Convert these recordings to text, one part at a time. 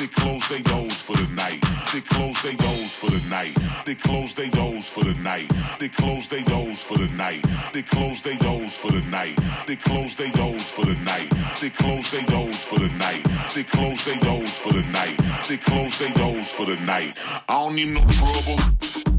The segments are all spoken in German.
They close their doors for the night. They close their doors for the night. They close their doors for the night. They close their doors for the night. They close their doors for the night. They close their doors for the night. They close their doors for the night. They close their doors for the night. They close their doors for the night. I don't need no trouble.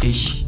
20.000 Hertz. Und ich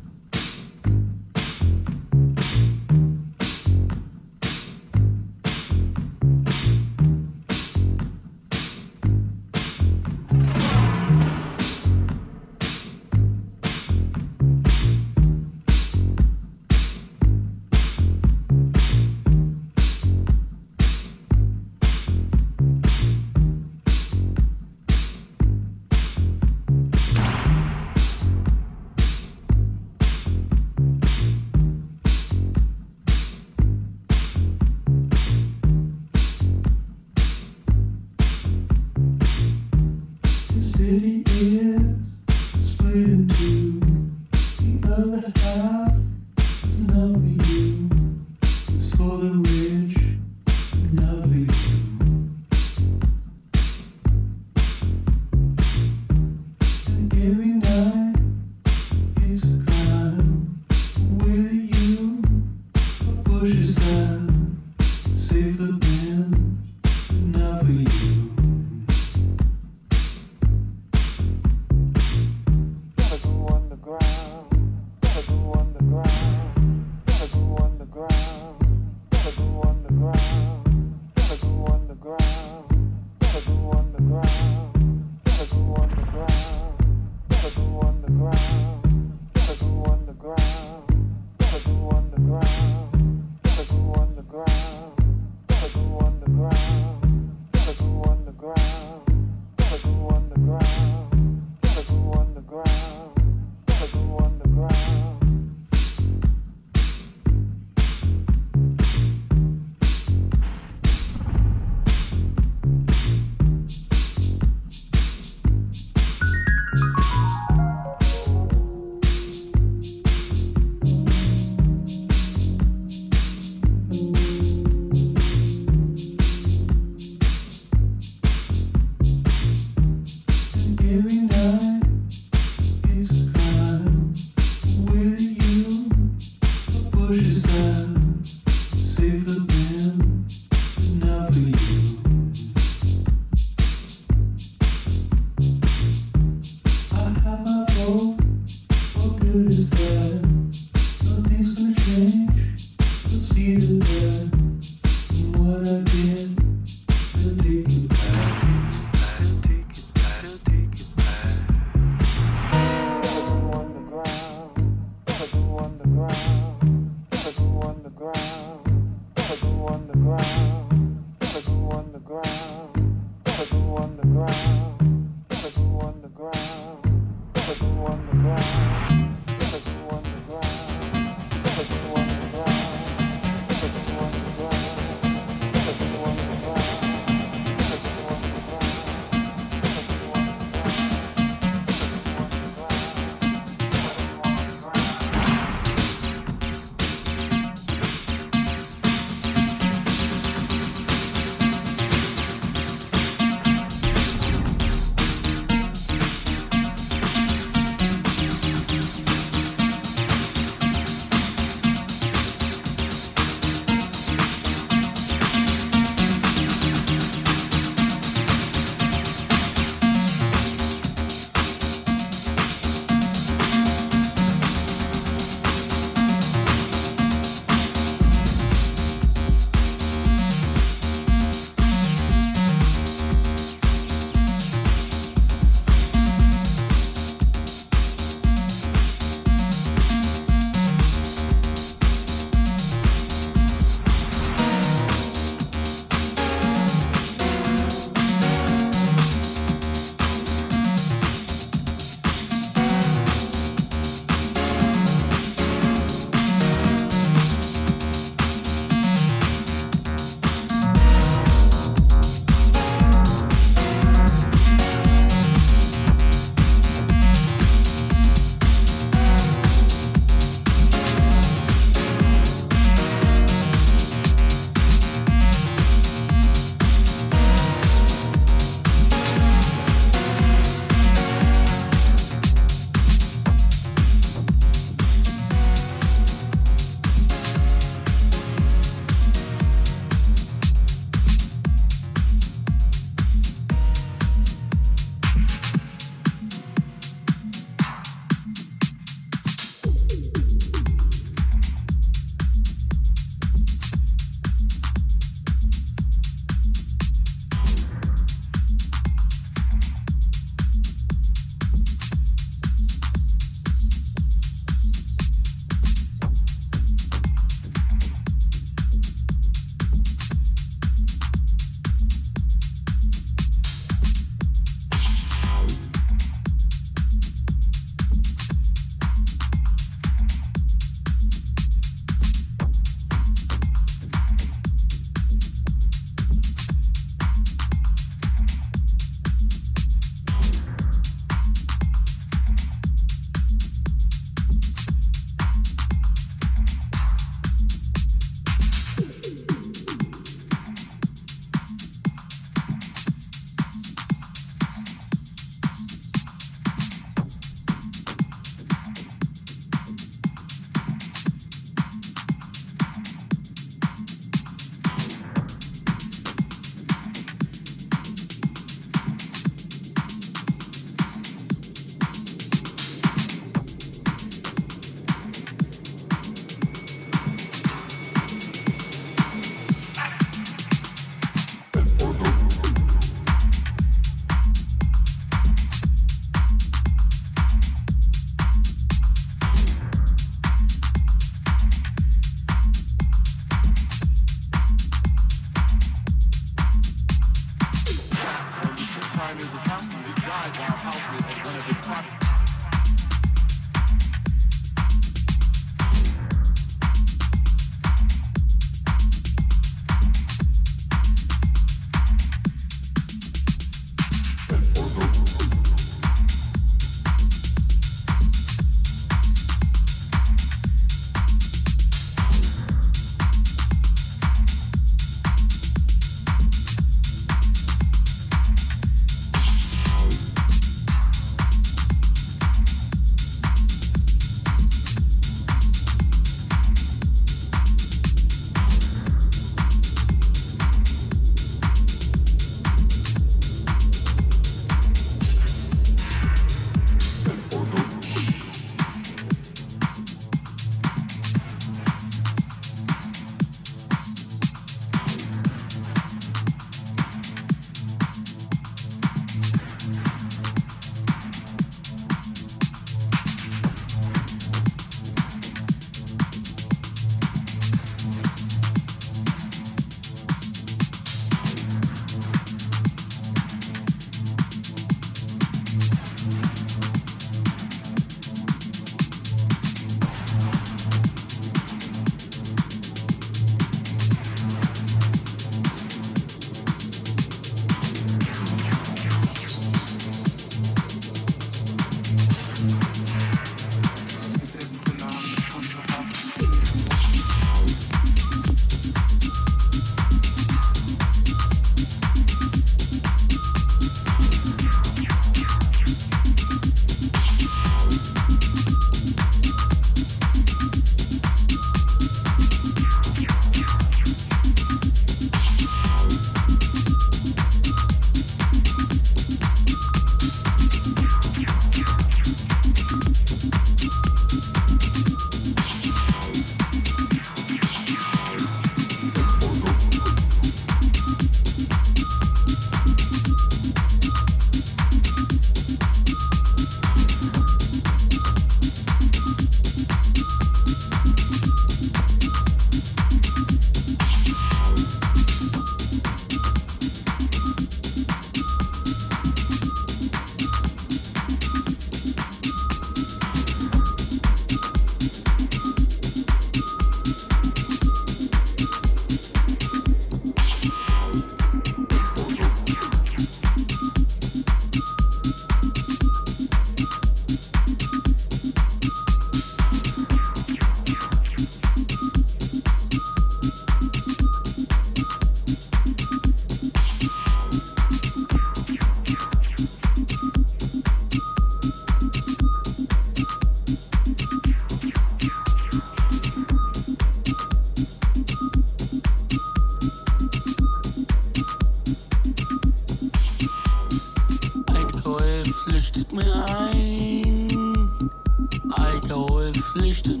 wasted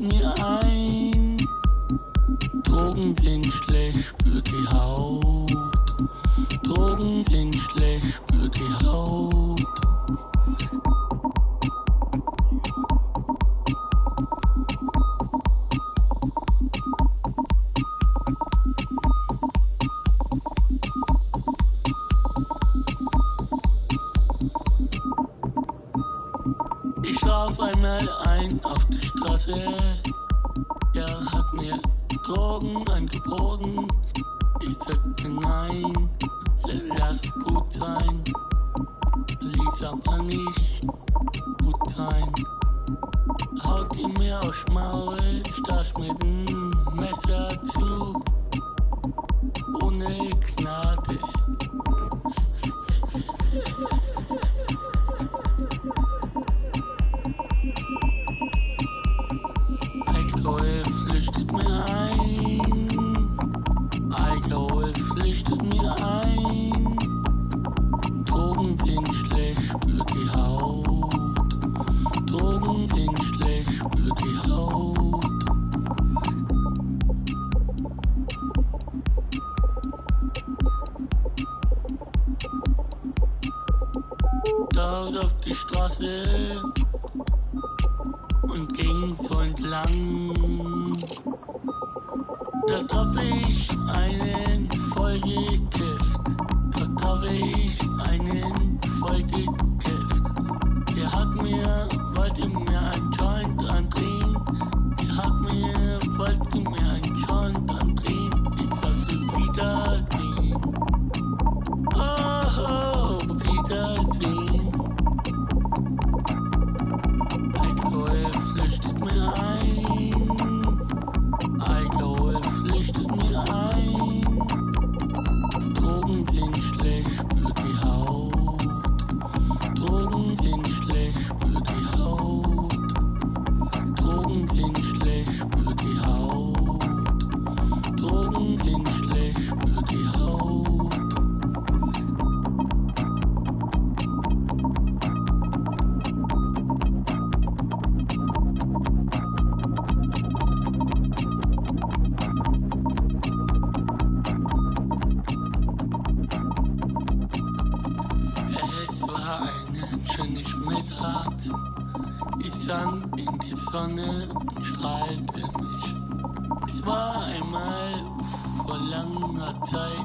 einmal ein auf der Straße. der hat mir Drogen angeboten. Ich sagte nein, lass gut sein. Lies aber nicht gut sein. Haut ihn mir aufs Maul, stach mit dem Messer zu. Ohne Gnade. Straße und ging so entlang. Da traf ich einen vollgekifft. Da traf ich tight.